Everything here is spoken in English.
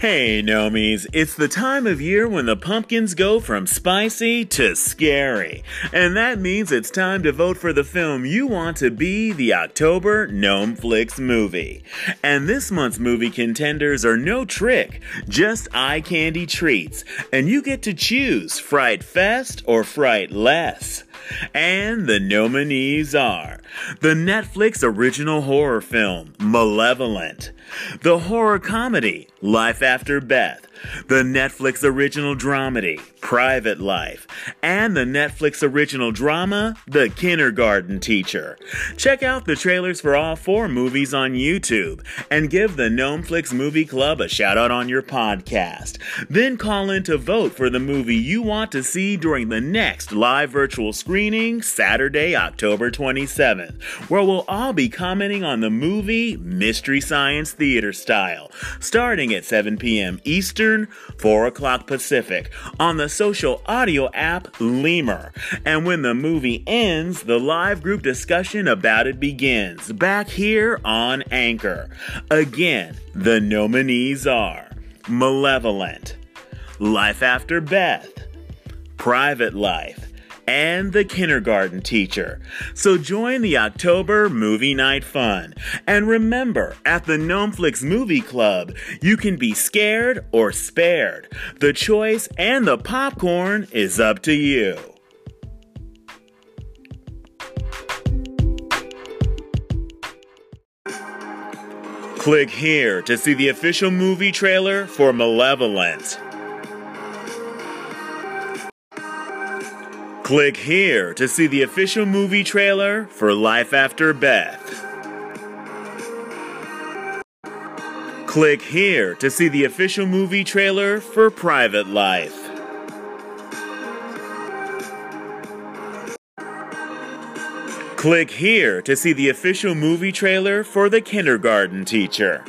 Hey, Nomies, it's the time of year when the pumpkins go from spicy to scary. And that means it's time to vote for the film you want to be the October Gnome Flix movie. And this month's movie contenders are no trick, just eye candy treats. And you get to choose Fright Fest or Fright Less. And the nominees are the Netflix original horror film, Malevolent, the horror comedy, Life After Beth, the Netflix original dramedy, Private Life, and the Netflix original drama, The Kindergarten Teacher. Check out the trailers for all four movies on YouTube and give the Gnomeflix Movie Club a shout out on your podcast. Then call in to vote for the movie you want to see during the next live virtual screening, Saturday, October 27th, where we'll all be commenting on the movie Mystery Science Theater style, starting at 7 p.m. Eastern, 4 o'clock Pacific, on the social audio app Lemur. And when the movie ends, the live group discussion about it begins, back here on Anchor. Again, the nominees are Malevolent, Life After Beth, Private Life, and the kindergarten teacher. So join the October movie night fun. And remember, at the Gnomeflix Movie Club, you can be scared or spared. The choice and the popcorn is up to you. Click here to see the official movie trailer for Malevolent. Click here to see the official movie trailer for Life After Beth. Click here to see the official movie trailer for Private Life. Click here to see the official movie trailer for The Kindergarten Teacher.